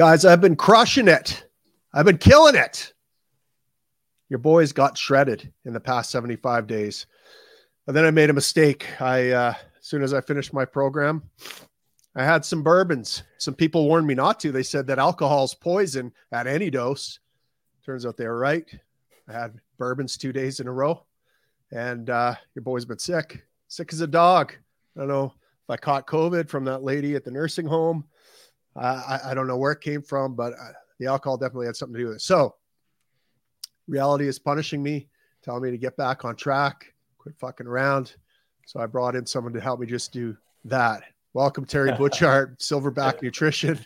Guys, I've been crushing it. I've been killing it. Your boys got shredded in the past 75 days. But then I made a mistake. I uh, as soon as I finished my program, I had some bourbons. Some people warned me not to. They said that alcohol's poison at any dose. Turns out they were right. I had bourbons two days in a row, and uh, your boy's been sick, sick as a dog. I don't know if I caught COVID from that lady at the nursing home. Uh, I, I, don't know where it came from, but uh, the alcohol definitely had something to do with it. So, reality is punishing me, telling me to get back on track, quit fucking around. So I brought in someone to help me just do that. Welcome, Terry Butchart, Silverback Nutrition.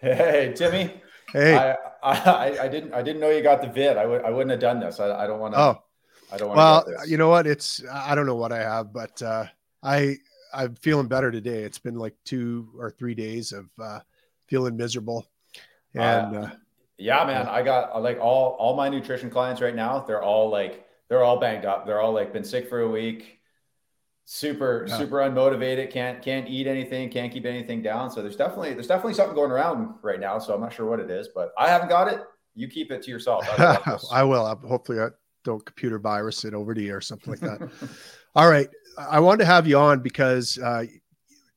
Hey, Timmy. Hey, I, I, I, didn't I didn't know you got the vid. I would I wouldn't have done this. I, I don't want to. Oh, I don't want. To. Well, you know what? It's I don't know what I have, but uh, I I'm feeling better today. It's been like two or three days of uh, feeling miserable, and uh, yeah, man, I got like all all my nutrition clients right now. They're all like they're all banged up. They're all like been sick for a week. Super yeah. super unmotivated can't can't eat anything can't keep anything down. So there's definitely there's definitely something going around right now so i'm not sure what it is but i haven't got it. You keep it to yourself. I, I will. Hopefully i don't computer virus it over to you or something like that. All right. I wanted to have you on because uh,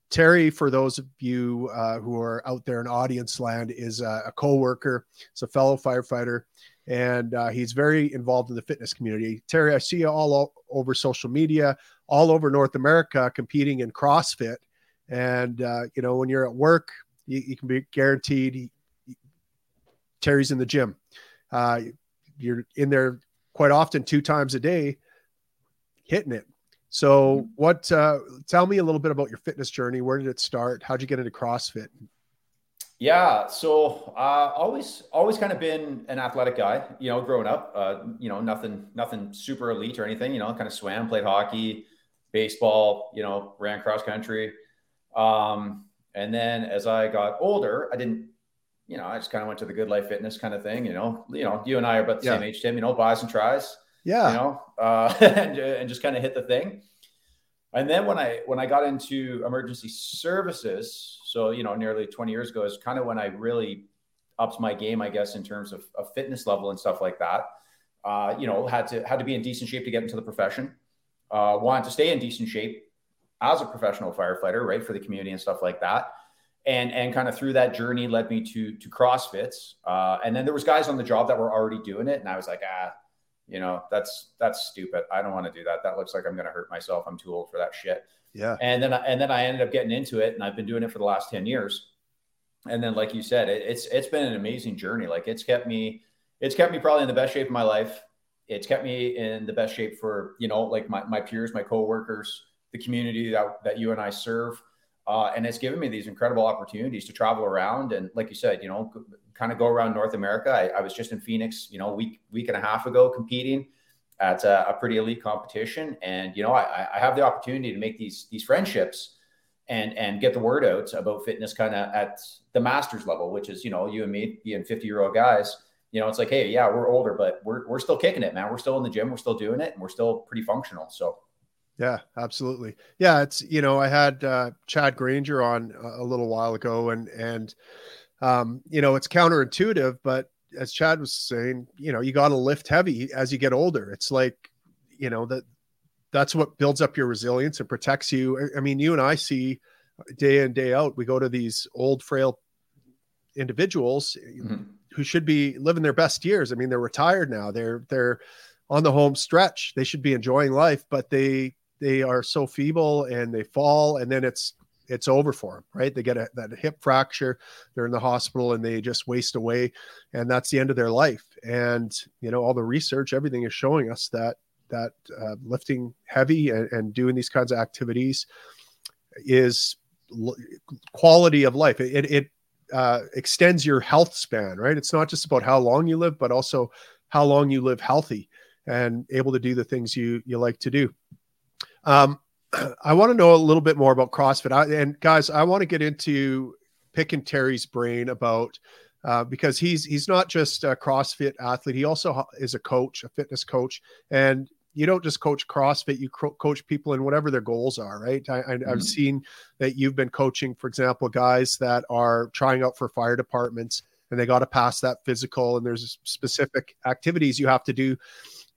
terry for those of you uh, who are out there in audience land is a, co-worker it's a fellow firefighter and uh, he's very involved in the fitness community. Terry, I see you all over social media, all over North America, competing in CrossFit. And uh, you know, when you're at work, you, you can be guaranteed he, he, Terry's in the gym. Uh, you're in there quite often, two times a day, hitting it. So, mm-hmm. what? Uh, tell me a little bit about your fitness journey. Where did it start? How'd you get into CrossFit? Yeah, so uh, always always kind of been an athletic guy. You know, growing up, uh, you know, nothing nothing super elite or anything. You know, kind of swam, played hockey, baseball. You know, ran cross country. Um, and then as I got older, I didn't. You know, I just kind of went to the good life fitness kind of thing. You know, you know, you and I are about the yeah. same age, Tim. You know, bis and tris. Yeah. You know, uh, and, and just kind of hit the thing. And then when I when I got into emergency services, so, you know, nearly 20 years ago is kind of when I really upped my game, I guess, in terms of, of fitness level and stuff like that. Uh, you know, had to had to be in decent shape to get into the profession. Uh, wanted to stay in decent shape as a professional firefighter, right, for the community and stuff like that. And and kind of through that journey led me to to CrossFits. Uh, and then there was guys on the job that were already doing it, and I was like, ah, you know, that's that's stupid. I don't want to do that. That looks like I'm going to hurt myself. I'm too old for that shit. Yeah. And then and then I ended up getting into it, and I've been doing it for the last ten years. And then, like you said, it, it's it's been an amazing journey. Like it's kept me, it's kept me probably in the best shape of my life. It's kept me in the best shape for you know like my my peers, my coworkers, the community that that you and I serve. Uh, and it's given me these incredible opportunities to travel around and like you said you know kind of go around north america I, I was just in phoenix you know week week and a half ago competing at a, a pretty elite competition. And you know, I, I, have the opportunity to make these these friendships and and get the word out about fitness kind of at the masters level, which is you know you and me being 50 year old guys. You know, it's like, hey, yeah, we're older, but we're we're still kicking it, man. We're still in the gym, we're still doing it, and we're still pretty functional. So. Yeah, absolutely. Yeah, it's you know I had uh, Chad Granger on a little while ago, and and um, you know it's counterintuitive, but as Chad was saying, you know, you got to lift heavy as you get older. It's like, you know, that that's what builds up your resilience and protects you. I mean, you and I see day in day out. We go to these old, frail individuals mm-hmm. who should be living their best years. I mean, they're retired now. They're they're on the home stretch. They should be enjoying life, but they they are so feeble and they fall, and then it's it's over for them, right? They get a, that hip fracture, they're in the hospital and they just waste away, and that's the end of their life. And you know, all the research, everything is showing us that that uh, lifting heavy and, and, doing these kinds of activities is l- quality of life. It, it uh, extends your health span, right? It's not just about how long you live, but also how long you live healthy and able to do the things you you like to do. Um, I want to know a little bit more about CrossFit. I, and guys, I want to get into picking Terry's brain about uh, because he's he's not just a CrossFit athlete. He also is a coach, a fitness coach, and you don't just coach CrossFit, you co- coach people in whatever their goals are, right? I, I, mm-hmm. I've seen that you've been coaching, for example, guys that are trying out for fire departments and they got to pass that physical, and there's specific activities you have to do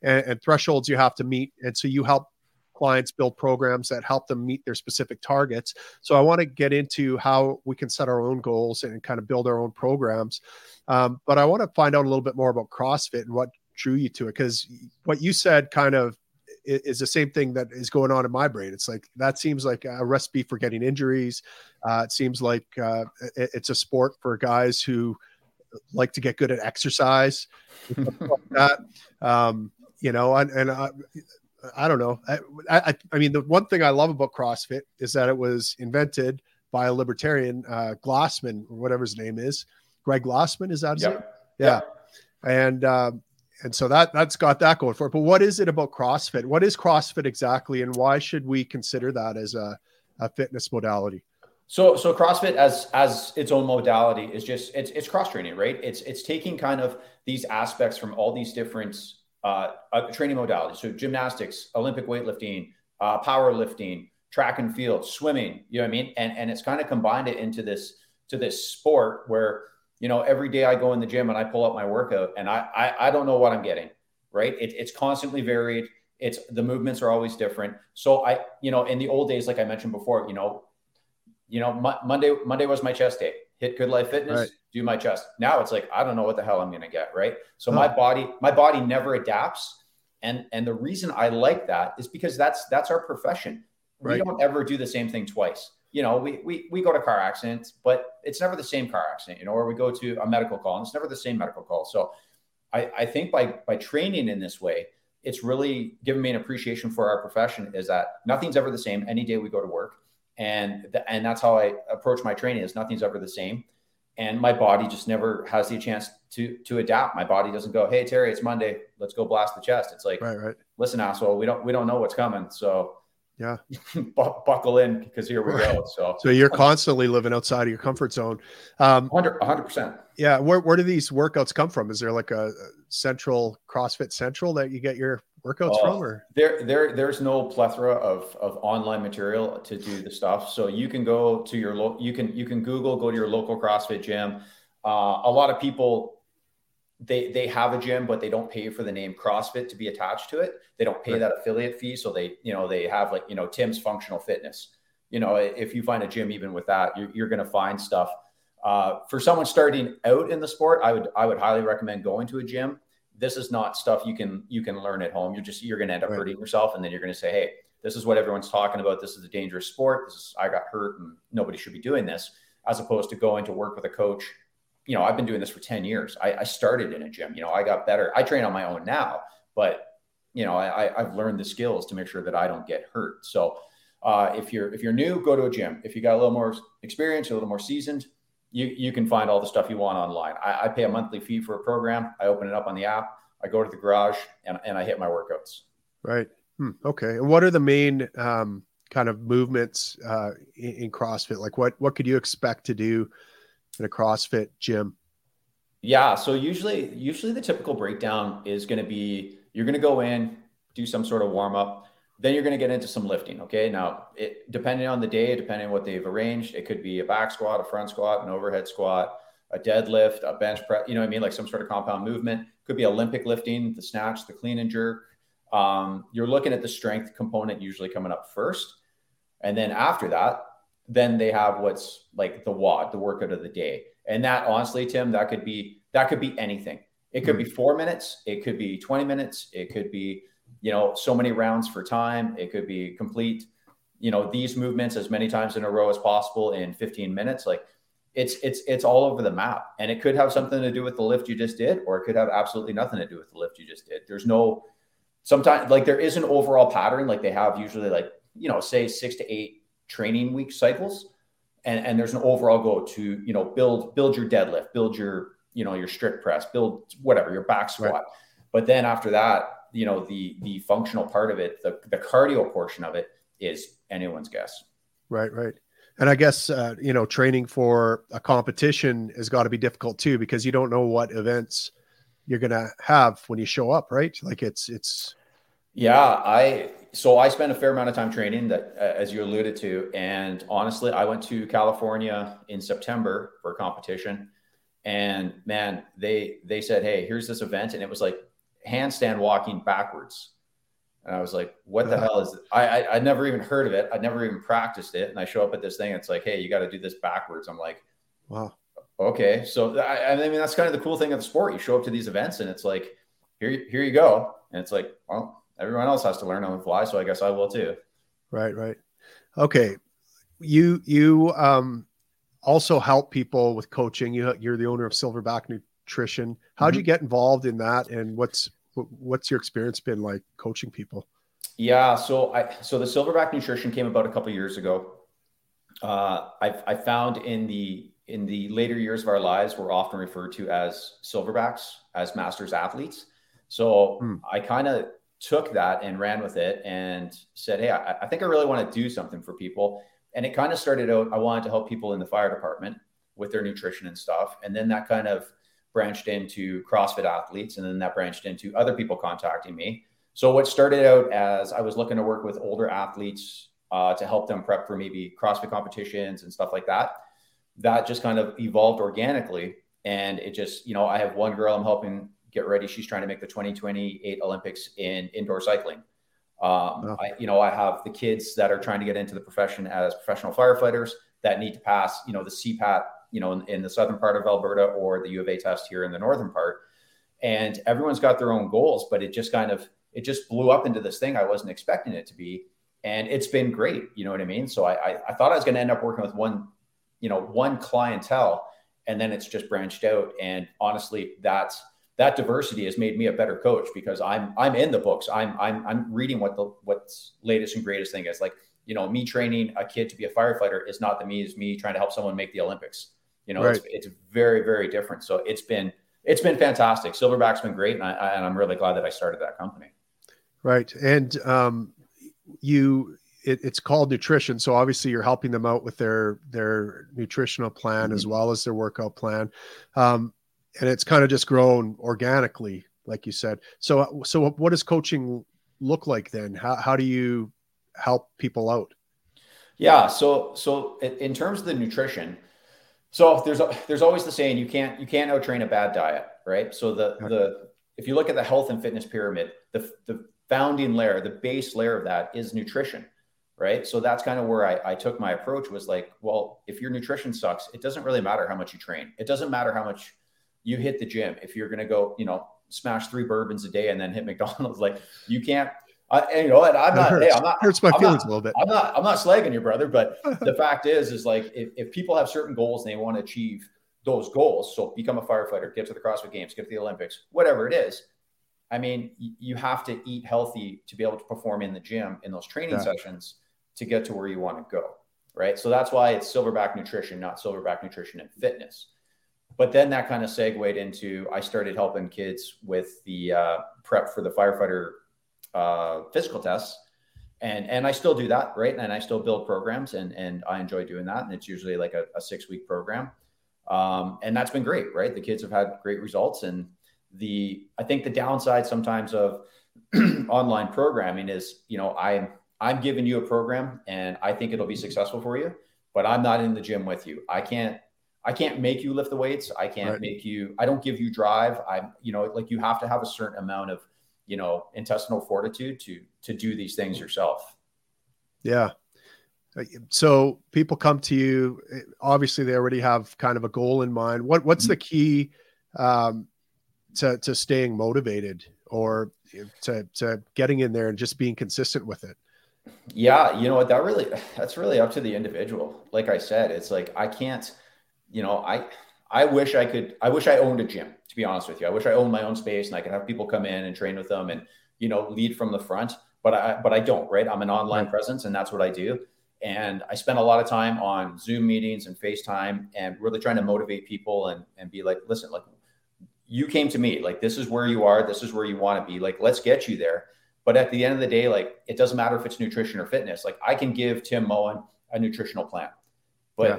and, and thresholds you have to meet. And so you help clients build programs that help them meet their specific targets. So I want to get into how we can set our own goals and kind of build our own programs. Um, but I want to find out a little bit more about CrossFit and what drew you to it because what you said kind of is the same thing that is going on in my brain. It's like that seems like a recipe for getting injuries. Uh, it seems like uh, it's a sport for guys who like to get good at exercise. like that, um, you know, and, and uh, I don't know. I, I, I, mean, the one thing I love about CrossFit is that it was invented by a libertarian, uh, Glassman, or whatever his name is. Greg Glassman, is that his yep. name? Yeah. Yep. And, um, and so that that's got that going for it. But what is it about CrossFit? What is CrossFit exactly, and why should we consider that as a, a fitness modality? So, so CrossFit as as its own modality is just it's it's cross training, right? It's it's taking kind of these aspects from all these different uh, training modalities. So gymnastics, Olympic weightlifting, uh, powerlifting, track and field, swimming. You know what I mean? And and it's kind of combined it into this to this sport where you know every day I go in the gym and I pull up my workout and I I, I don't know what I'm getting. Right? It, it's constantly varied. It's the movements are always different. So I you know in the old days, like I mentioned before, you know, you know Monday Monday was my chest day. Hit Good Life Fitness. Right do my chest. Now it's like I don't know what the hell I'm going to get, right? So huh. my body my body never adapts and and the reason I like that is because that's that's our profession. Right. We don't ever do the same thing twice. You know, we we we go to car accidents, but it's never the same car accident, you know, or we go to a medical call and it's never the same medical call. So I, I think by by training in this way, it's really given me an appreciation for our profession is that nothing's ever the same any day we go to work. And the, and that's how I approach my training is nothing's ever the same and my body just never has the chance to to adapt. My body doesn't go, "Hey Terry, it's Monday, let's go blast the chest." It's like, right, right. listen, asshole, we don't we don't know what's coming, so yeah, buckle in because here we go. So, so you're constantly living outside of your comfort zone. Um, hundred percent. Yeah, where where do these workouts come from? Is there like a central CrossFit Central that you get your workouts from or? there there there's no plethora of of online material to do the stuff. So you can go to your local you can you can google go to your local crossfit gym. Uh, a lot of people they they have a gym but they don't pay for the name crossfit to be attached to it. They don't pay right. that affiliate fee. So they you know they have like you know tim's functional fitness. You know if you find a gym even with that you're, you're going to find stuff uh, for someone starting out in the sport i would i would highly recommend going to a gym this is not stuff you can you can learn at home. You're just you're going to end up right. hurting yourself, and then you're going to say, "Hey, this is what everyone's talking about. This is a dangerous sport. This is I got hurt, and nobody should be doing this." As opposed to going to work with a coach. You know, I've been doing this for ten years. I, I started in a gym. You know, I got better. I train on my own now, but you know, I, I've learned the skills to make sure that I don't get hurt. So, uh, if you're if you're new, go to a gym. If you got a little more experience, a little more seasoned, you, you can find all the stuff you want online. I, I, pay a monthly fee for a program. I open it up on the app. I go to the garage and, and I hit my workouts. Right. Hmm. Okay. And what are the main um, kind of movements uh, in, in, CrossFit? Like what, what could you expect to do in a CrossFit gym? Yeah. So usually, usually the typical breakdown is going to be, you're going to go in, do some sort of warm up then you're going to get into some lifting. Okay. Now, it, depending on the day, depending on what they've arranged, it could be a back squat, a front squat, an overhead squat, a deadlift, a bench press, you know what I mean? Like some sort of compound movement. Could be Olympic lifting, the snatch, the clean and jerk. Um, you're looking at the strength component usually coming up first. And then after that, then they have what's like the WOD, the workout of the day. And that honestly, Tim, that could be that could be anything. It could be hmm. four minutes, it could be 20 minutes, it could be you know, so many rounds for time. It could be complete, you know, these movements as many times in a row as possible in 15 minutes. Like it's it's it's all over the map. And it could have something to do with the lift you just did, or it could have absolutely nothing to do with the lift you just did. There's no sometimes like there is an overall pattern, like they have usually like, you know, say six to eight training week cycles. And, and there's an overall goal to, you know, build build your deadlift, build your, you know, your strict press, build whatever, your back squat. Right. But then after that, you know the the functional part of it the, the cardio portion of it is anyone's guess. Right right. And i guess uh, you know training for a competition has got to be difficult too because you don't know what events you're going to have when you show up right? Like it's it's Yeah, I so I spent a fair amount of time training that, uh, as you alluded to, and honestly, I went to California in September for a competition, and man, they they said, "Hey, here's this event," and it was like handstand walking backwards. And I was like, what the hell is? I, I I'd never even heard of it. I'd never even practiced it. And I show up at this thing. It's like, hey, you got to do this backwards. I'm like, wow. Okay. So I, I mean, that's kind of the cool thing of the sport. You show up to these events and it's like, here, here you go. And it's like, well, everyone else has to learn on the fly. So I guess I will too. Right. Right. Okay. You, you, um, also help people with coaching. You, you're the owner of Silverback Nutrition. How'd mm-hmm. you get involved in that? And what's, what's your experience been like coaching people? Yeah, so I so the Silverback Nutrition came about a couple years ago. Uh, I, I found in the in the later years of our lives, we're often referred to as silverbacks, as masters athletes. So hmm. I kind of took that and ran with it and said, Hey, I, I think I really want to do something for people. And it kind of started out, I wanted to help people in the fire department with their nutrition and stuff. And then that kind of branched into CrossFit athletes, and then that branched into other people contacting me. So what started out as I was looking to work with older athletes uh, to help them prep for maybe CrossFit competitions and stuff like that. That just kind of evolved organically, and it just you know I have one girl I'm helping get ready. She's trying to make the 2028 Olympics in indoor cycling. Um. I, you know, I have the kids that are trying to get into the profession as professional firefighters that need to pass, you know, the CPAT you know, in, in the southern part of Alberta or the U of A test here in the northern part. And everyone's got their own goals, but it just kind of it just blew up into this thing I wasn't expecting it to be. And it's been great. You know what I mean? So I, I, I thought I was going to end up working with one, you know, one clientele, and then it's just branched out. And honestly, that's that diversity has made me a better coach because I'm I'm in the books. I'm I'm I'm reading what the what's latest and greatest thing is. Like, you know, me training a kid to be a firefighter is not the me as me trying to help someone make the Olympics. You know, right. it's, it's very, very different. So it's been, it's been fantastic. Silverback's been great. And, I, and I'm really glad that I started that company. Right. And um, you, it, it's called nutrition. So obviously you're helping them out with their, their nutritional plan mm-hmm. as well as their workout plan. Um, and it's kind of just grown organically, like you said. So, so what does coaching look like then? How, how do you help people out? Yeah. So, so in terms of the nutrition, so there's there's always the saying you can't you can't out train a bad diet, right? So the okay. the if you look at the health and fitness pyramid, the the founding layer, the base layer of that is nutrition, right? So that's kind of where I, I took my approach was like, well, if your nutrition sucks, it doesn't really matter how much you train. It doesn't matter how much you hit the gym. If you're gonna go, you know, smash three bourbons a day and then hit McDonald's, like you can't I, you know, and I'm not, hurts. hey, I'm not, hurts my I'm feelings not, a little bit. I'm not, I'm not slagging your brother, but the fact is, is like, if, if people have certain goals and they want to achieve those goals, so become a firefighter, get to the CrossFit Games, get to the Olympics, whatever it is. I mean, you have to eat healthy to be able to perform in the gym in those training yeah. sessions to get to where you want to go. Right. So that's why it's silverback nutrition, not silverback nutrition and fitness. But then that kind of segued into I started helping kids with the uh, prep for the firefighter uh, physical tests. And, and I still do that, right? And I still build programs and, and I enjoy doing that. And it's usually like a, a six week program. Um, and that's been great, right? The kids have had great results. And the, I think the downside sometimes of online programming is, you know, I'm, I'm giving you a program and I think it'll be successful for you, but I'm not in the gym with you. I can't, I can't make you lift the weights. I can't right. make you, I don't give you drive. I'm, you know, like you have to have a certain amount of you know intestinal fortitude to to do these things yourself. Yeah. So people come to you obviously they already have kind of a goal in mind. What what's the key um, to to staying motivated or to to getting in there and just being consistent with it? Yeah you know what that really that's really up to the individual. Like i said it's like i can't you know i i wish i could i wish i owned a gym to be honest with you. I wish I owned my own space and I could have people come in and train with them and, you know, lead from the front, but I, but I don't, right? I'm an online presence and that's what I do. And I spend a lot of time on Zoom meetings and FaceTime and really trying to motivate people and, and be like, listen, like you came to me, like this is where you are, this is where you want to be. Like, let's get you there. But at the end of the day, like it doesn't matter if it's nutrition or fitness. Like I can give Tim Moen a nutritional plan, but yeah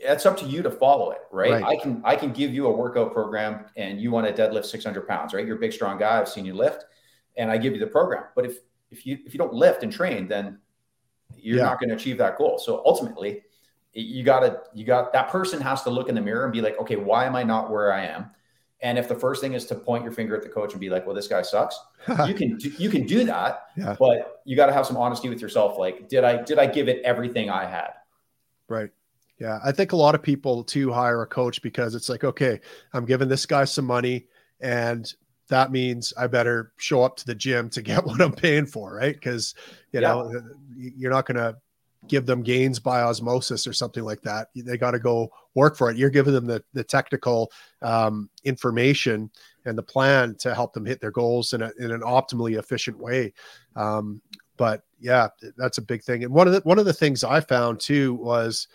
it's up to you to follow it, right? right? I can I can give you a workout program and you want to deadlift 600 pounds, right? You're a big strong guy. I've seen you lift, and I give you the program. But if if you if you don't lift and train, then you're yeah. not going to achieve that goal. So ultimately, you got to you got that person has to look in the mirror and be like, okay, why am I not where I am? And if the first thing is to point your finger at the coach and be like, "Well, this guy sucks," you can do, you can do that, yeah. but you got to have some honesty with yourself. Like, did I did I give it everything I had? Right. Yeah, I think a lot of people too hire a coach because it's like, okay, I'm giving this guy some money, and that means I better show up to the gym to get what I'm paying for, right? Because you yeah. know you're not going to give them gains by osmosis or something like that. They got to go work for it. You're giving them the the technical um, information and the plan to help them hit their goals in, a, in an optimally efficient way. Um, but yeah, that's a big thing. And one of the one of the things I found too was,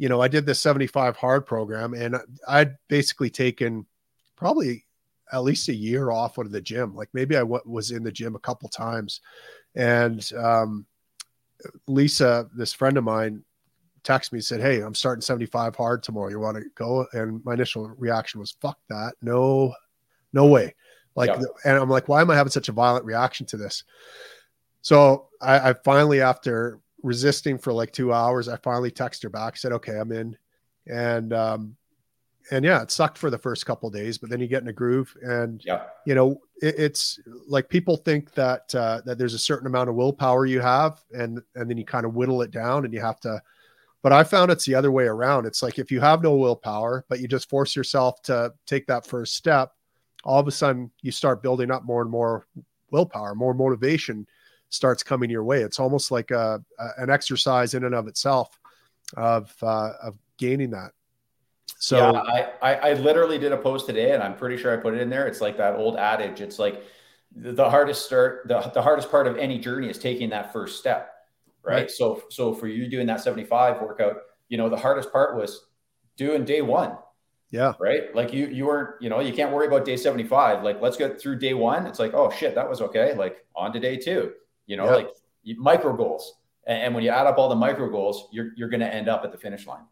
you know, I did this 75 hard program, and I'd basically taken probably at least a year off of the gym. Like maybe I w- was in the gym a couple times, and um, Lisa, this friend of mine, texted me and said, "Hey, I'm starting 75 hard tomorrow. You want to go?" And my initial reaction was, "Fuck that! No, no way!" Like, yeah. and I'm like, "Why am I having such a violent reaction to this?" So I, I finally, after resisting for like two hours, I finally texted her back. Said, "Okay, I'm in," and um, and yeah, it sucked for the first couple days, but then you get in a groove, and yeah. you know, it, it's like people think that uh, that there's a certain amount of willpower you have, and and then you kind of whittle it down, and you have to. But I found it's the other way around. It's like if you have no willpower, but you just force yourself to take that first step, all of a sudden you start building up more and more willpower, more motivation starts coming your way. It's almost like a, a an exercise in and of itself of uh, of gaining that. So yeah, I, I, I literally did a post today, and I'm pretty sure I put it in there. It's like that old adage. It's like the hardest start, the, the hardest part of any journey is taking that first step, right? right? So so for you doing that 75 workout, you know, the hardest part was doing day one. Yeah. Right. Like you you weren't, you know, you can't worry about day 75. Like let's get through day one. It's like, oh shit, that was okay. Like on to day two. You know, yeah. like micro goals. And, and when you add up all the micro goals, you're you're gonna end up at the finish line.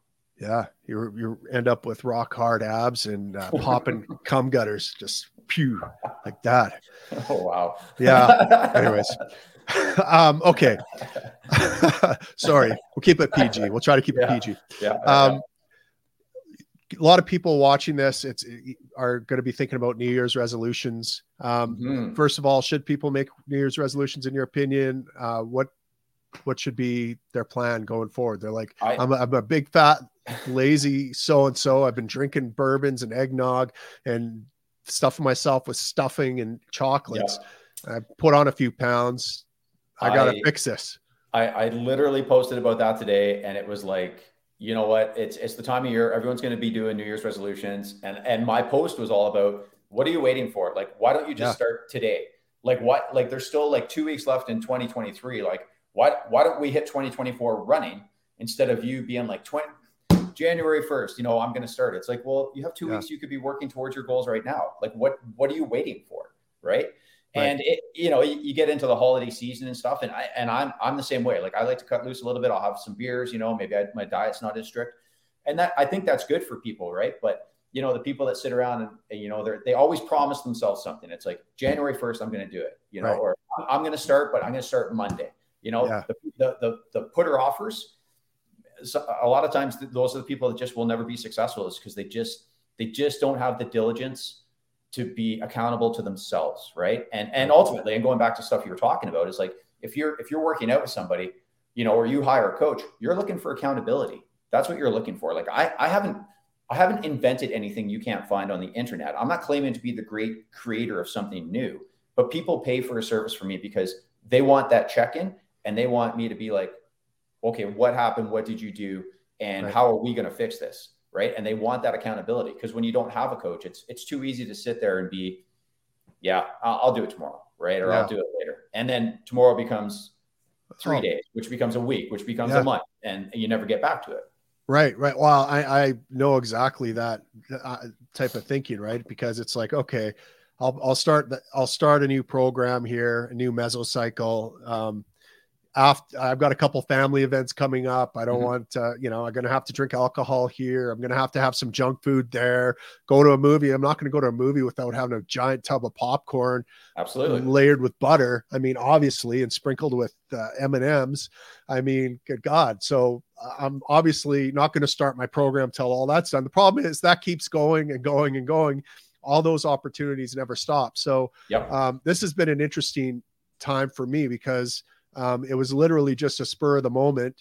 Yeah, you you end up with rock hard abs and uh, popping cum gutters, just pew like that. Oh wow. Yeah. Anyways, um, okay. Sorry, we'll keep it PG. We'll try to keep yeah. it PG. Yeah. Um, a lot of people watching this it's are going to be thinking about new year's resolutions um, mm-hmm. first of all should people make new year's resolutions in your opinion uh, what what should be their plan going forward they're like I, am a, I'm a big fat lazy so and so. I've been drinking bourbons and eggnog and stuffing myself with stuffing and chocolates. Yeah. I put on a few pounds. I got to fix this. I, I literally posted about that today, and it was like, you know what? It's it's the time of year. Everyone's going to be doing New Year's resolutions, and and my post was all about what are you waiting for? Like, why don't you just yeah. start today? Like, what? Like, there's still like two weeks left in 2023. Like, why why don't we hit 2024 running instead of you being like 20 January 1st, you know, I'm going to start. It's like, well, you have two yeah. weeks. You could be working towards your goals right now. Like, what, what are you waiting for? Right. Right. And it, you know, you, you, get into the holiday season and stuff, and I and I'm I'm the same way. Like I like to cut loose a little bit. I'll have some beers, you know. Maybe I, my diet's not as strict, and that I think that's good for people, right? But you know, the people that sit around and, and you know they they always promise themselves something. It's like January first, I'm going to do it, you know, right. or I'm going to start, but I'm going to start Monday. You know, yeah. the, the the the putter offers So a lot of times those are the people that just will never be successful is because they just they just don't have the diligence to be accountable to themselves right and and ultimately and going back to stuff you were talking about is like if you're if you're working out with somebody you know or you hire a coach you're looking for accountability that's what you're looking for like i i haven't i haven't invented anything you can't find on the internet i'm not claiming to be the great creator of something new but people pay for a service for me because they want that check-in and they want me to be like okay, what happened? What did you do? And right. how are we going to fix this? Right. And they want that accountability because when you don't have a coach, it's it's too easy to sit there and be, yeah, I'll, I'll do it tomorrow, right? Or yeah. I'll do it later. And then tomorrow becomes three oh. days, which becomes a week, which becomes yeah. a month, and you never get back to it. Right, right. Well, I, I know exactly that uh, type of thinking, right? Because it's like, okay, I'll, I'll start, the, I'll start a new program here, a new mesocycle. Um, after I've got a couple family events coming up. I don't Mhm. want to, you know, I'm going to have to drink alcohol here. I'm going to have to have some junk food there. Go to a movie. I'm not going to go to a movie without having a giant tub of popcorn Absolutely. layered with butter. I mean, obviously, and sprinkled with uh, M and M's. I mean, good God. So uh, I'm obviously not going to start my program till all that's done. The problem is that keeps going and going and going. All those opportunities never stop. So Yep. um, this has been an interesting time for me because um, it was literally just a spur of the moment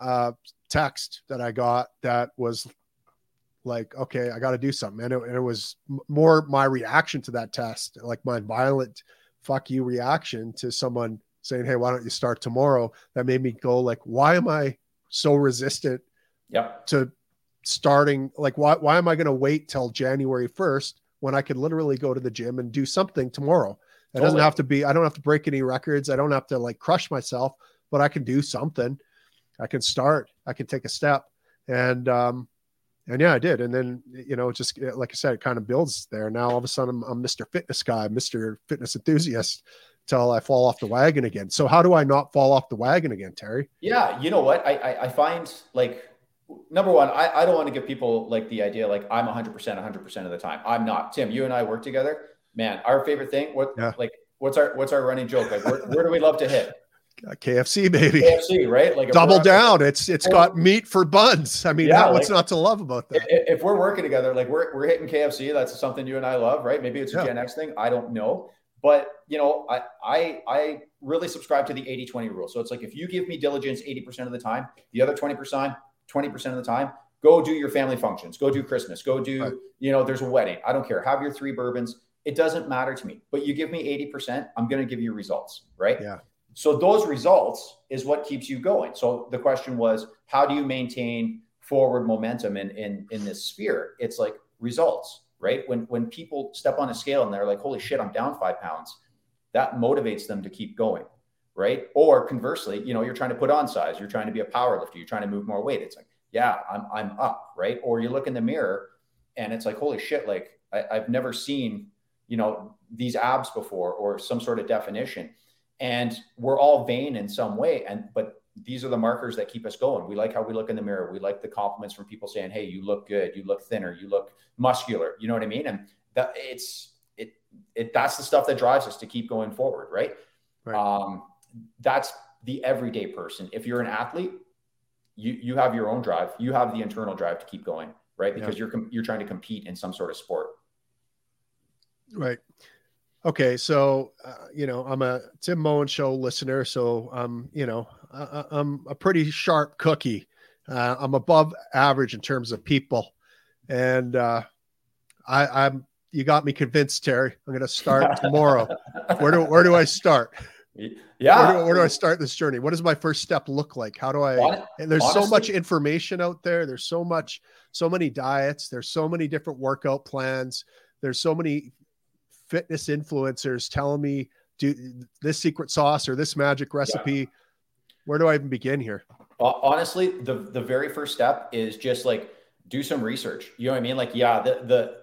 uh, text that I got that was like, okay, I got to do something. And it, and it was more my reaction to that test, like my violent fuck you reaction to someone saying, hey, why don't you start tomorrow? That made me go like, why am I so resistant Yep. to starting? Like, why, why am I going to wait till January 1st when I could literally go to the gym and do something tomorrow? It doesn't have to be, I don't have to break any records. I don't have to like crush myself, but I can do something. I can start, I can take a step. And, um, and yeah, I did. And then, you know, just like I said, it kind of builds there. Now all of a sudden I'm, I'm Mr. Fitness guy, Mr. Fitness enthusiast till I fall off the wagon again. So how do I not fall off the wagon again, Terry? Yeah, you know what? I I, I find like number one, I, I don't want to give people like the idea like I'm 100 percent 100 percent of the time. I'm not. Tim, you and I work together. Man, our favorite thing. What Yeah. like what's our what's our running joke? Like where, where do we love to hit? Uh, KFC baby. KFC, right? Like Double down. It's it's got meat for buns. I mean, Yeah, what's like- not to love about that? If, if we're working together, like we're we're hitting KFC, that's something you and I love, right? Maybe it's a Yeah. Gen X thing. I don't know. But you know, I I I really subscribe to the 80-20 rule. So it's like if you give me diligence 80% of the time, the other 20%, 20% of the time, go do your family functions, go do Christmas, go do, Right. you know, there's a wedding. I don't care. Have your three bourbons. It doesn't matter to me. But you give me 80%, I'm gonna give you results, right? Yeah. So those results is what keeps you going. So the question was, how do you maintain forward momentum in in in this sphere? It's like results, right? When when people step on a scale and they're like, "Holy shit, I'm down five pounds," that motivates them to keep going, right? Or conversely, you know, you're trying to put on size, you're trying to be a power lifter, you're trying to move more weight. It's like, yeah, I'm I'm up, right? Or you look in the mirror and it's like, holy shit, like I, I've never seen, you know, these abs before or some sort of definition. And we're all vain in some way and but these are the markers that keep us going. We like how we look in the mirror. We like the compliments from people saying hey you look good. You look thinner. You look muscular. You know what i mean? And that it's it it that's the stuff that drives us to keep going forward right, Right. um that's the everyday person. If you're an athlete you you have your own drive. You have the internal drive to keep going right? Because you're com- you're trying to compete in some sort of sport Right. Okay. So, uh, you know, I'm a Tim Moen show listener. So, um, you know, I, I'm a pretty sharp cookie. Uh, I'm above average in terms of people. And uh, I, I'm, you got me convinced, Terry. I'm going to start tomorrow. where do, where do I start? yeah Where do, where do I start this journey? What does my first step look like? How do I, and there's so much information out there. There's so much, so many diets. There's so many different workout plans. There's so many fitness influencers telling me do this secret sauce or this magic recipe. Where do I even begin here? Honestly the the very first step is just like do some research. You know what i mean? Like yeah the the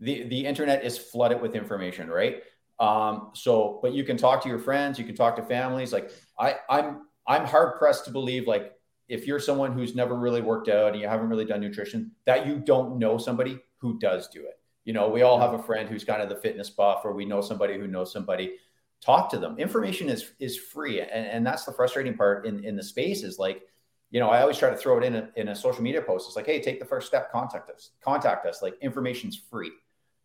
the, the internet is flooded with information right? Um so but you can talk to your friends you can talk to families. Like i i'm i'm hard pressed to believe like if you're someone who's never really worked out and you haven't really done nutrition that you don't know somebody who does do it you know we all have a friend who's kind of the fitness buff or we know somebody who knows somebody. Talk to them. Information is is free and, and that's the frustrating part in in the space is like you know i always try to throw it in a, in a social media post. It's like hey take the first step contact us contact us. Like information's free.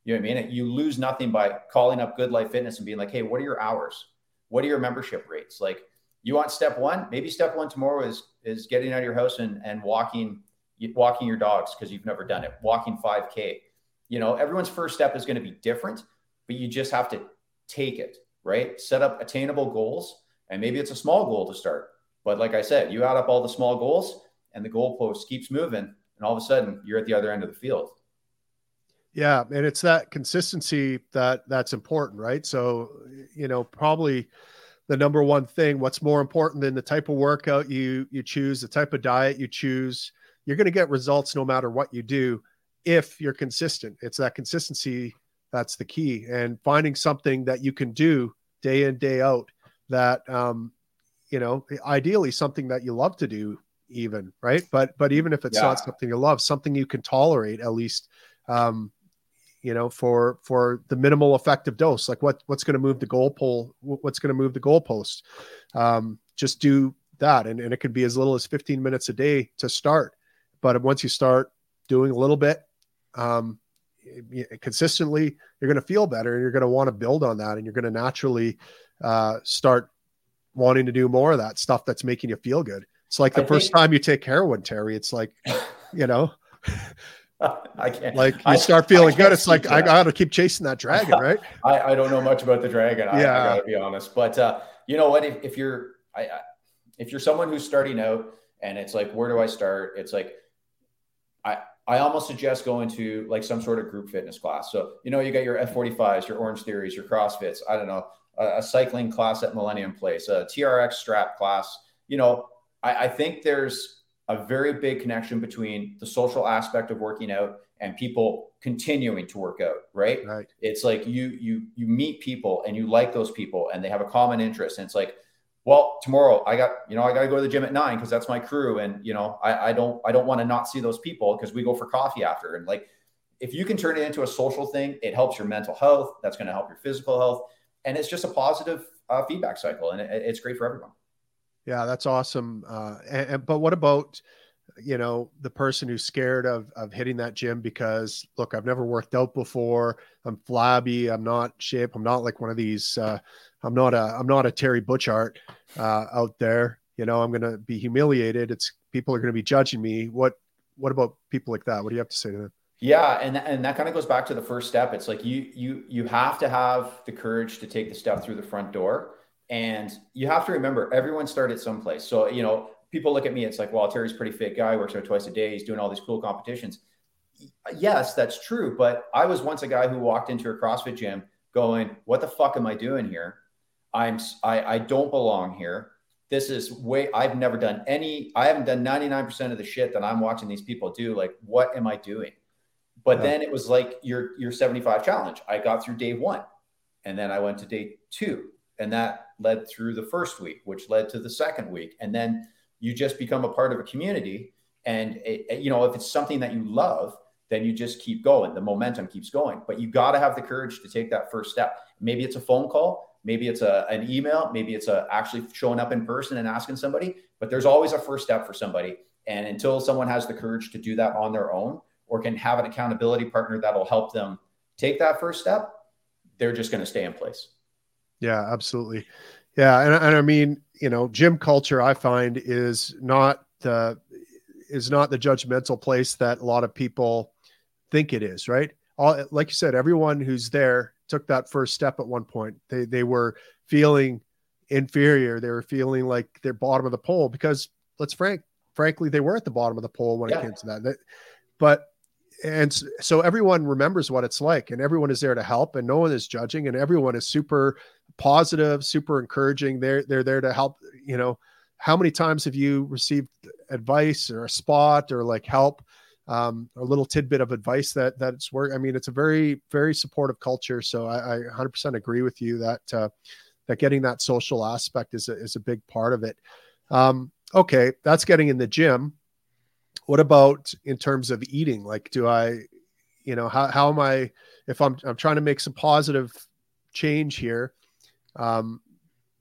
You know what i mean? You lose nothing by calling up good life fitness and being like hey what are your hours? What are your membership rates? Like you want step one? Maybe step one tomorrow is is getting out of your house and and walking walking your dogs because you've never done it. Walking 5k you know everyone's first step is going to be different but you just have to take it right? Set up attainable goals and maybe it's a small goal to start but like i said you add up all the small goals and the goalpost keeps moving and all of a sudden you're at the other end of the field. Yeah, and it's that consistency that that's important, right? So, you know, probably the number one thing what's more important than the type of workout you you choose, the type of diet you choose, you're going to get results no matter what you do if you're consistent. It's that consistency that's the key and finding something that you can do day in day out that um you know, ideally something that you love to do even, right? But but even if it's yeah. not something you love, something you can tolerate at least um you know, for for the minimal effective dose, like what what's going to move the goal pole, what's going to move the goalpost. Um, just do that, and, and it could be as little as 15 minutes a day to start. But once you start doing a little bit, um, consistently, you're going to feel better, and you're going to want to build on that, and you're going to naturally uh, start wanting to do more of that stuff that's making you feel good. It's like the I first think... time you take heroin, Terry. It's like, you know. I can't. Like you start feeling good. It's like I got to keep chasing that dragon, right? I, I don't know much about the dragon. I, yeah. I got to be honest. But uh, you know what? If, if you're I, if you're someone who's starting out and it's like, where do I start? It's like I I almost suggest going to like some sort of group fitness class. So you know, you got your F45s, your Orange Theories, your CrossFits. I don't know, a, a cycling class at Millennium Place, a TRX strap class. You know, I, I think there's a very big connection between the social aspect of working out and people continuing to work out right right it's like you you you meet people and you like those people and they have a common interest and it's like well tomorrow i got you know i got to go to the gym at nine because that's my crew and you know i, I don't i don't want to not see those people because we go for coffee after and like if you can turn it into a social thing it helps your mental health that's going to help your physical health and it's just a positive uh, feedback cycle and it, it's great for everyone yeah, that's awesome. Uh, and, and, but what about you know the person who's scared of of hitting that gym because look, I've never worked out before. I'm flabby. I'm not shape. I'm not like one of these. Uh, I'm not a I'm not a Terry Butchart uh, out there. You know, I'm going to be humiliated. It's people are going to be judging me. What what about people like that? What do you have to say to them? Yeah, and and that kind of goes back to the first step. It's like you you you have to have the courage to take the step through the front door and you have to remember, everyone started someplace. So, you know, people look at me, it's like, well, Terry's pretty fit guy, works out twice a day, he's doing all these cool competitions. Yes, that's true. But I was once a guy who walked into a CrossFit gym going, what the fuck am I doing here? I'm I, I don't belong here. This is way I've never done any, I haven't done 99% of the shit that I'm watching these people do. Like, what am I doing? But yeah. then it was like your your 75 challenge. I got through day one. And then I went to day two. And that led through the first week, which led to the second week. And then you just become a part of a community. And, it, you know, if it's something that you love, then you just keep going. The momentum keeps going. But you got to have the courage to take that first step. Maybe it's a phone call, maybe it's a, an email, maybe it's a actually showing up in person and asking somebody. But there's always a first step for somebody. And until someone has the courage to do that on their own or can have an accountability partner that'll help them take that first step, they're just going to stay in place. Yeah, absolutely. Yeah, and, and I mean, you know, gym culture I find is not the is not the judgmental place that a lot of people think it is, right? All like you said, everyone who's there took that first step at one point. They they were feeling inferior. They were feeling like they're bottom of the pole because let's frank frankly they were at the bottom of the pole when yeah. it came to that. But and so everyone remembers what it's like and everyone is there to help and no one is judging and everyone is super positive super encouraging they're they're there to help you know how many times have you received advice or a spot or like help um, a little tidbit of advice that that's work i mean it's a very very supportive culture so i, I 100% agree with you that uh, that getting that social aspect is a, is a big part of it. Um, okay that's getting in the gym. What about in terms of eating? Like do i you know how, how am i if i'm i'm trying to make some positive change here um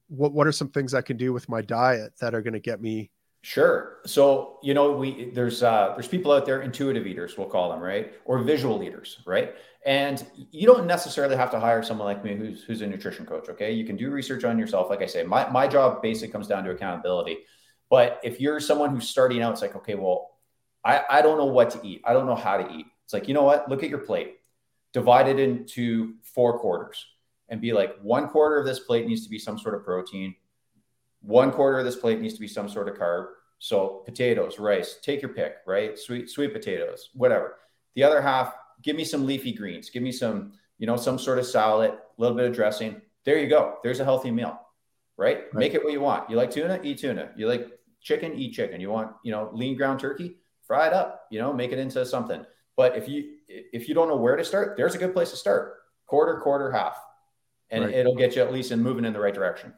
what what are some things i can do with my diet that are going to get me sure so you know we there's uh there's people out there intuitive eaters we'll call them right or visual eaters right and you don't necessarily have to hire someone like me who's who's a nutrition coach okay you can do research on yourself like i say my, my job basically comes down to accountability but if you're someone who's starting out it's like okay well I, I don't know what to eat. I don't know how to eat. It's like, you know what? Look at your plate, divide it into four quarters and be like, one quarter of this plate needs to be some sort of protein. One quarter of this plate needs to be some sort of carb. So potatoes, rice, take your pick, right? Sweet, sweet potatoes, whatever. The other half, give me some leafy greens. Give me some, you know, some sort of salad, a little bit of dressing. There you go. There's a healthy meal, right? right? Make it what you want. You like tuna? Eat tuna. You like chicken? Eat chicken. You want, you know, lean ground turkey? fry it up, you know, make it into something. But if you if you don't know where to start, there's a good place to start. Quarter, quarter, half. And right. it'll get you at least in moving in the right direction.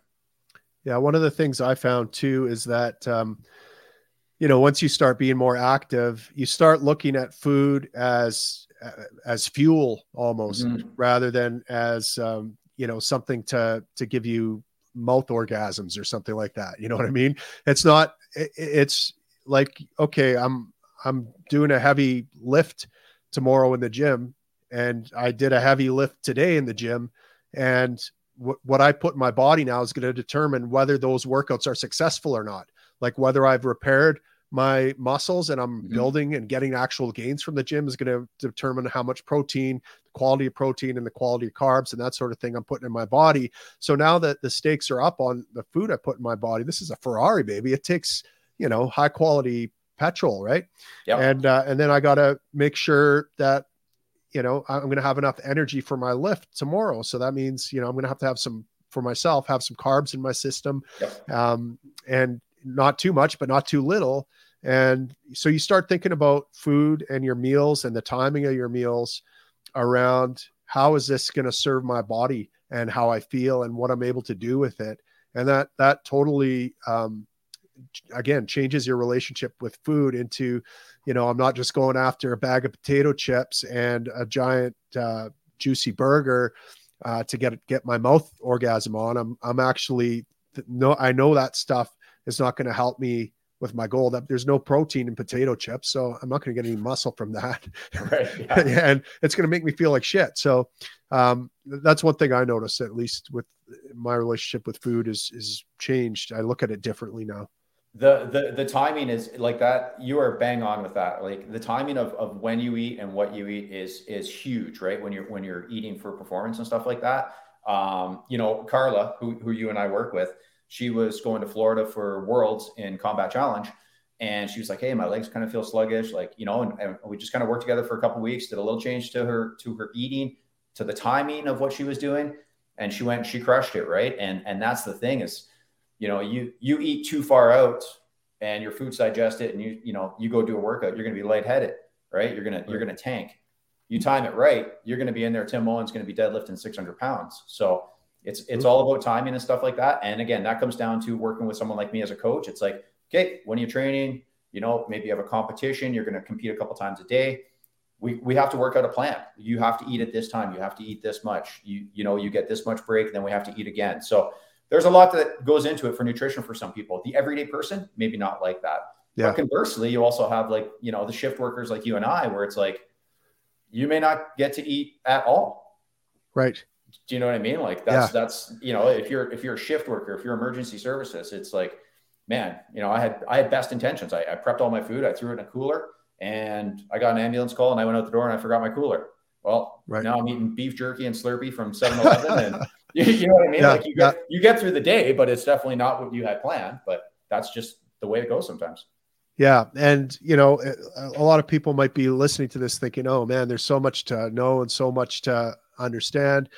Yeah, one of the things I found too is that um, you know once you start being more active, you start looking at food as as fuel almost mm-hmm. rather than as um, you know something to to give you mouth orgasms or something like that. You know what I mean? It's not. It, it's like okay, I'm I'm doing a heavy lift tomorrow in the gym, and I did a heavy lift today in the gym, and what what I put in my body now is going to determine whether those workouts are successful or not. Like whether I've repaired my muscles and I'm mm-hmm. building and getting actual gains from the gym is going to determine how much protein, the quality of protein, and the quality of carbs and that sort of thing I'm putting in my body. So now that the stakes are up on the food I put in my body, this is a Ferrari, baby. It takes you know high quality petrol, right? Yeah. And uh, and then I got to make sure that you know, I'm going to have enough energy for my lift tomorrow. So that means, you know, I'm going to have to have some for myself, have some carbs in my system, yep. um, and not too much, but not too little. And so you start thinking about food and your meals and the timing of your meals around how is this going to serve my body and how I feel and what I'm able to do with it. And that that totally um, again changes your relationship with food into you know i'm not just going after a bag of potato chips and a giant uh, juicy burger uh, to get get my mouth orgasm on. I'm i'm actually no i know that stuff is not going to help me with my goal. That there's no protein in potato chips so i'm not going to get any muscle from that. Right, yeah. and it's going to make me feel like shit. So um, that's one thing i notice at least with my relationship with food is is changed. I look at it differently now the the the timing is like that you are bang on with that. Like the timing of, of when you eat and what you eat is is huge right? When you're when you're eating for performance and stuff like that. Um you know carla who, who you and i work with she was going to florida for worlds in combat challenge and she was like hey my legs kind of feel sluggish like you know and, and we just kind of worked together for a couple weeks did a little change to her to her eating to the timing of what she was doing and she went she crushed it right? And and that's the thing is you know, you you eat too far out and your food's digested and you you know you go do a workout, you're going to be lightheaded, right? You're gonna you're gonna tank. You time it right, you're going to be in there. Tim Moen's going to be deadlifting 600 pounds. So it's it's all about timing and stuff like that. And again, that comes down to working with someone like me as a coach. It's like, okay, when you're training, you know, maybe you have a competition, you're going to compete a couple times a day. We, we have to work out a plan. You have to eat at this time. You have to eat this much. You you know you get this much break, then we have to eat again. So there's a lot that goes into it for nutrition for some people. The everyday person, maybe not like that. Yeah. But conversely, you also have like, you know, the shift workers like you and I, where it's like, you may not get to eat at all. Right. Do you know what I mean? Like that's, yeah. that's, you know, if you're, if you're a shift worker, if you're emergency services, it's like, man, you know, I had, I had best intentions. I, I prepped all my food. I threw it in a cooler and I got an ambulance call and I went out the door and I forgot my cooler. Well, right. now I'm eating beef jerky and Slurpee from 7-Eleven and you know what I mean? Yeah, like you get yeah. you get through the day, but it's definitely not what you had planned. But that's just the way it goes sometimes. Yeah, and you know, a lot of people might be listening to this thinking, "Oh man, there's so much to know and so much to understand."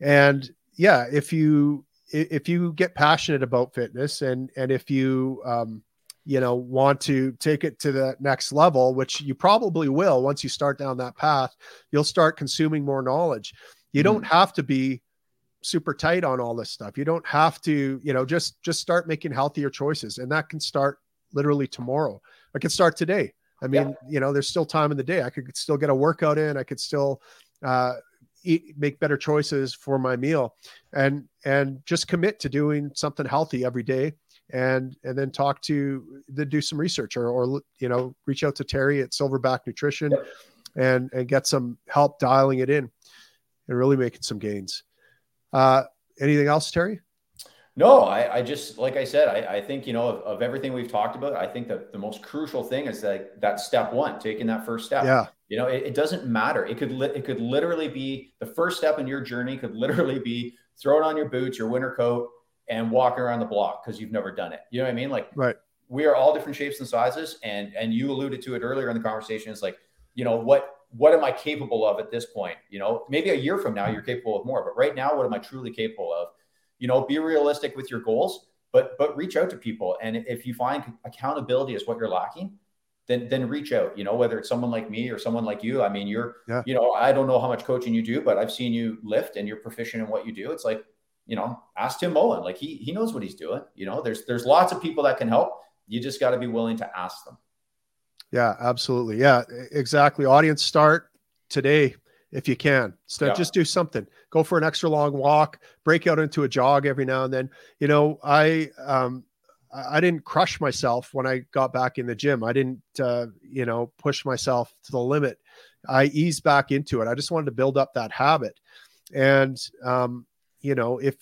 And yeah, if you if you get passionate about fitness and and if you um, you know want to take it to the next level, which you probably will once you start down that path, you'll start consuming more knowledge. You mm-hmm. don't have to be super tight on all this stuff. You don't have to, you know, just just start making healthier choices, and that can start literally tomorrow. I can start today. I mean, yeah. you know, there's still time in the day. I could still get a workout in. I could still uh, eat, make better choices for my meal, and and just commit to doing something healthy every day, and and then talk to then do some research or or you know reach out to Terry at Silverback Nutrition, yep. and and get some help dialing it in, and really making some gains. Uh, anything else, Terry? No, I, I just like I said, I, I think you know of, of, everything we've talked about. I think that the most crucial thing is that that step one, taking that first step. Yeah. You know, it, it doesn't matter. It could li- it could literally be the first step in your journey. Could literally be throwing on your boots, your winter coat, and walking around the block because you've never done it. You know what I mean? Like, right. We are all different shapes and sizes, and and you alluded to it earlier in the conversation. It's like, you know, what what am I capable of at this point? You know, maybe a year from now you're capable of more, but right now, what am I truly capable of? You know, be realistic with your goals, but but reach out to people. And if you find accountability is what you're lacking, then then reach out. You know, whether it's someone like me or someone like you. I mean, you're, yeah. you know, I don't know how much coaching you do, but I've seen you lift and you're proficient in what you do. It's like you know, ask Tim Moen. Like he he knows what he's doing. You know, there's there's lots of people that can help. You just got to be willing to ask them. Yeah, absolutely. Yeah, exactly. Audience start today if you can. So yeah. just do something. Go for an extra long walk. Break out into a jog every now and then. You know, I um, I didn't crush myself when I got back in the gym. I didn't, uh, you know, push myself to the limit. I eased back into it. I just wanted to build up that habit. And, um, you know, if,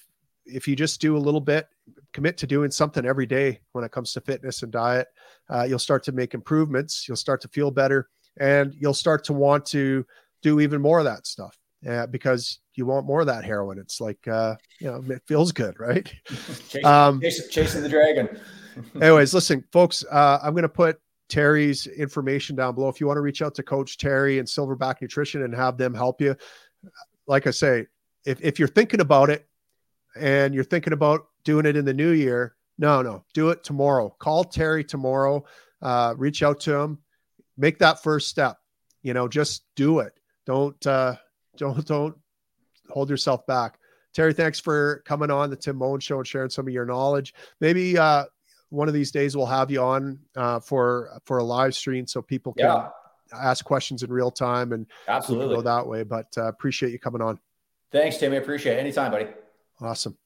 if you just do a little bit, commit to doing something every day when it comes to fitness and diet, uh, you'll start to make improvements. You'll start to feel better and you'll start to want to do even more of that stuff uh, because you want more of that heroin. It's like, uh, you know, it feels good, right? chasing, um, chasing, chasing the dragon. anyways, listen, folks, uh, I'm going to put Terry's information down below. If you want to reach out to Coach Terry and Silverback Nutrition and have them help you, like I say, if, if you're thinking about it and you're thinking about doing it in the new year, no, no, do it tomorrow. Call Terry tomorrow. Uh, reach out to him. Make that first step. You know, just do it. Don't uh, don't don't hold yourself back. Terry, thanks for coming on the Tim Moen Show and sharing some of your knowledge. Maybe uh, one of these days we'll have you on uh, for for a live stream so people can yeah. ask questions in real time and absolutely go that way. But uh, appreciate you coming on. Thanks, Tim. I appreciate it. Anytime, buddy. Awesome.